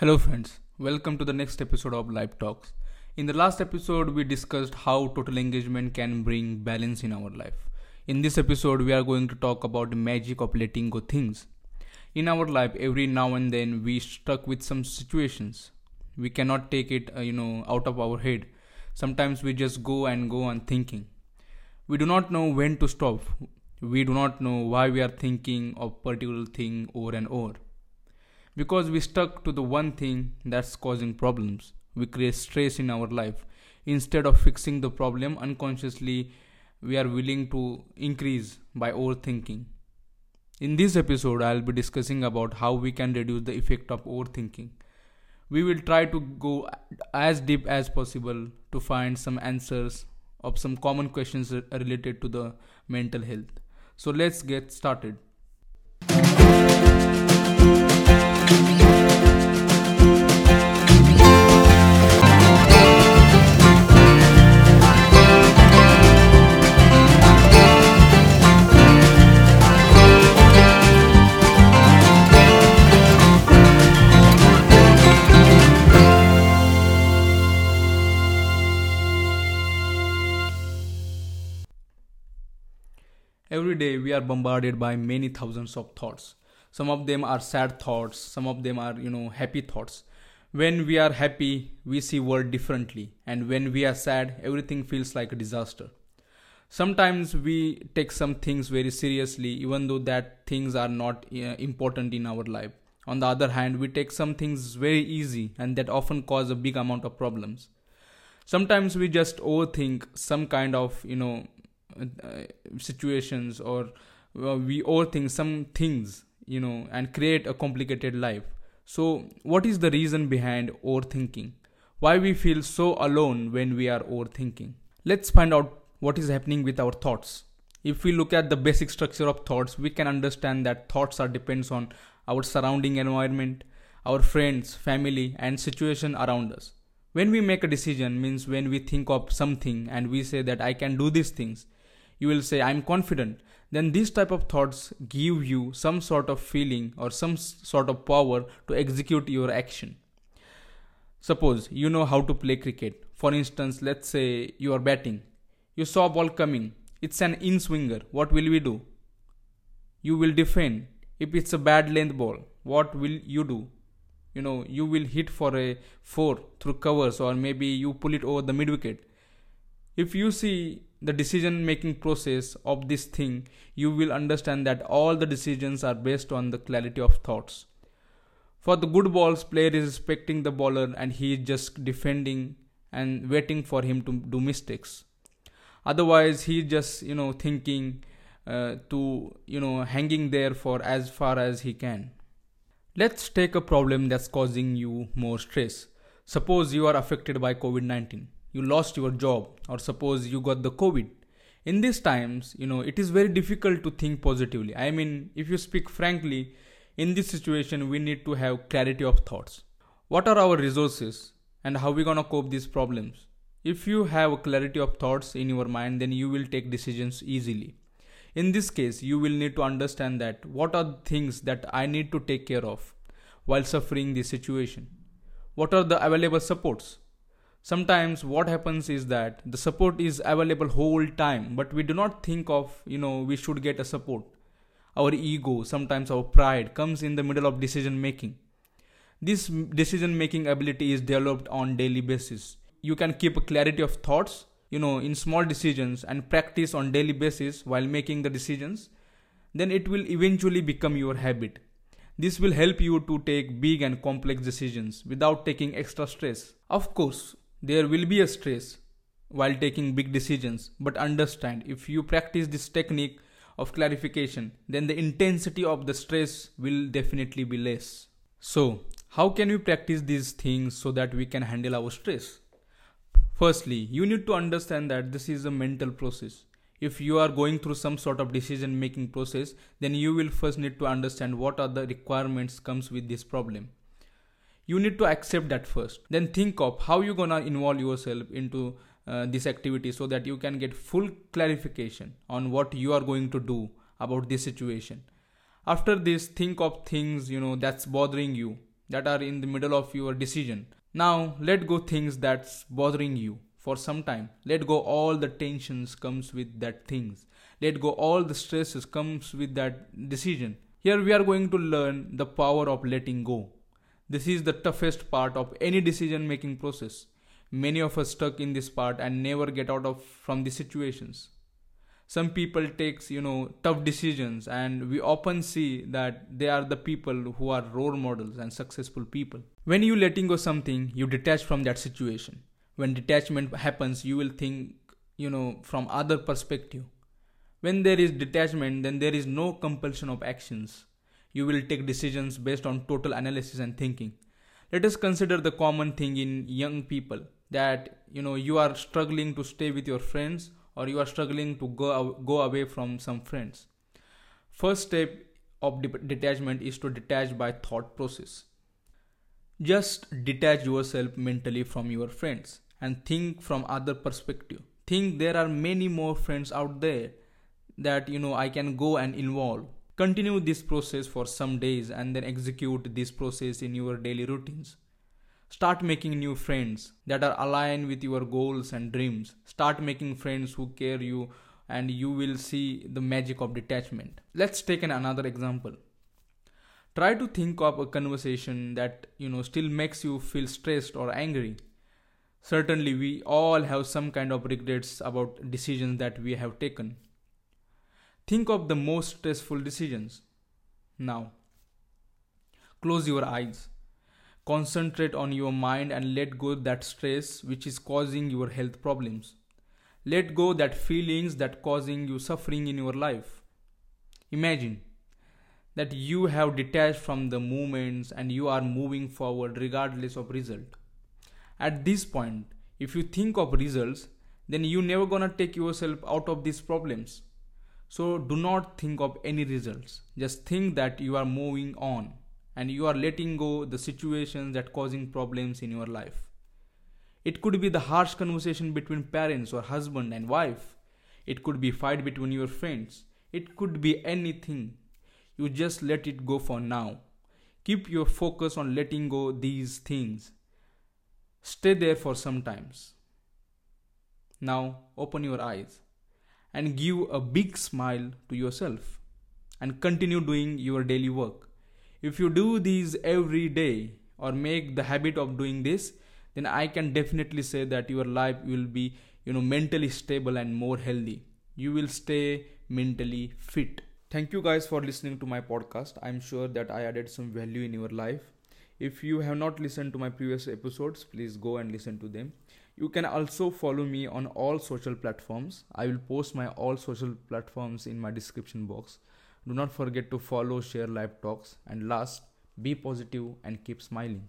Hello, friends. Welcome to the next episode of Life Talks. In the last episode, we discussed how total engagement can bring balance in our life. In this episode, we are going to talk about the magic of letting go things. In our life, every now and then, we stuck with some situations. We cannot take it, uh, you know, out of our head. Sometimes we just go and go on thinking. We do not know when to stop. We do not know why we are thinking of particular thing over and over because we stuck to the one thing that's causing problems. We create stress in our life. Instead of fixing the problem unconsciously we are willing to increase by overthinking. In this episode i'll be discussing about how we can reduce the effect of overthinking. We will try to go as deep as possible to find some answers of some common questions related to the mental health. So let's get started Every day we are bombarded by many thousands of thoughts. Some of them are sad thoughts, some of them are, you know, happy thoughts. When we are happy, we see world differently, and when we are sad, everything feels like a disaster. Sometimes we take some things very seriously even though that things are not uh, important in our life. On the other hand, we take some things very easy and that often cause a big amount of problems sometimes we just overthink some kind of you know situations or uh, we overthink some things you know and create a complicated life. So what is the reason behind overthinking? Why we feel so alone when we are overthinking? Let's find out what is happening with our thoughts. If we look at the basic structure of thoughts we can understand that thoughts are depends on our surrounding environment our friends family and situation around us. When we make a decision means when we think of something and we say that i can do these things you will say i'm confident. Then these type of thoughts give you some sort of feeling or some sort of power to execute your action. Suppose you know how to play cricket. For instance let's say you are batting. You saw ball coming. It's an in swinger what will we do? You will defend. If it's a bad length ball what will you do? You know you will hit for a four through covers or maybe you pull it over the mid wicket if you see the decision making process of this thing, you will understand that all the decisions are based on the clarity of thoughts. For the good balls, player is respecting the bowler and he is just defending and waiting for him to do mistakes. Otherwise, he is just you know thinking uh, to you know hanging there for as far as he can. Let's take a problem that's causing you more stress. Suppose you are affected by COVID 19 you lost your job or suppose you got the covid. In these times you know it is very difficult to think positively. I mean if you speak frankly in this situation we need to have clarity of thoughts. What are our resources and how we going to cope these problems? If you have clarity of thoughts in your mind then you will take decisions easily. In this case you will need to understand that what are the things that i need to take care of while suffering this situation? What are the available supports sometimes what happens is that the support is available whole time but we do not think of you know we should get a support. Our ego sometimes our pride comes in the middle of decision making. This decision making ability is developed on daily basis. You can keep a clarity of thoughts you know in small decisions and practice on daily basis while making the decisions. Then it will eventually become your habit. This will help you to take big and complex decisions without taking extra stress. Of course there will be a stress while taking big decisions, but understand if you practice this technique of clarification, then the intensity of the stress will definitely be less. So, how can we practice these things so that we can handle our stress? Firstly, you need to understand that this is a mental process. If you are going through some sort of decision making process, then you will first need to understand what are the requirements comes with this problem you need to accept that first then think of how you're gonna involve yourself into uh, this activity so that you can get full clarification on what you are going to do about this situation after this think of things you know that's bothering you that are in the middle of your decision. Now let go things that's bothering you for some time. Let go all the tensions comes with that things. Let go all the stresses comes with that decision. Here we are going to learn the power of letting go. This is the toughest part of any decision making process. Many of us stuck in this part and never get out of from the situations. Some people takes you know tough decisions and we often see that they are the people who are role models and successful people. When you letting go something you detach from that situation. When detachment happens you will think you know from other perspective. When there is detachment then there is no compulsion of actions you will take decisions based on total analysis and thinking let us consider the common thing in young people that you know you are struggling to stay with your friends or you are struggling to go, go away from some friends. First step of de- detachment is to detach by thought process. Just detach yourself mentally from your friends and think from other perspective. Think there are many more friends out there that you know I can go and involve. Continue this process for some days and then execute this process in your daily routines. Start making new friends that are aligned with your goals and dreams. Start making friends who care you and you will see the magic of detachment. Let's take an another example. Try to think of a conversation that you know still makes you feel stressed or angry. Certainly we all have some kind of regrets about decisions that we have taken. Think of the most stressful decisions. Now, close your eyes Concentrate on your mind and let go that stress which is causing your health problems. Let go that feelings that causing you suffering in your life. Imagine that you have detached from the movements and you are moving forward regardless of result. At this point, if you think of results, then you never gonna take yourself out of these problems. So do not think of any results. Just think that you are moving on and you are letting go the situations that causing problems in your life. It could be the harsh conversation between parents or husband and wife. It could be fight between your friends. It could be anything. You just let it go for now. Keep your focus on letting go these things. Stay there for some times now open your eyes and give a big smile to yourself and continue doing your daily work. If you do these every day or make the habit of doing this then i can definitely say that your life will be you know mentally stable and more healthy. You will stay mentally fit. Thank you guys for listening to my podcast. I'm sure that i added some value in your life. If you have not listened to my previous episodes please go and listen to them you can also follow me on all social platforms. I will post my all social platforms in my description box. Do not forget to follow, share life talks, and last, be positive and keep smiling.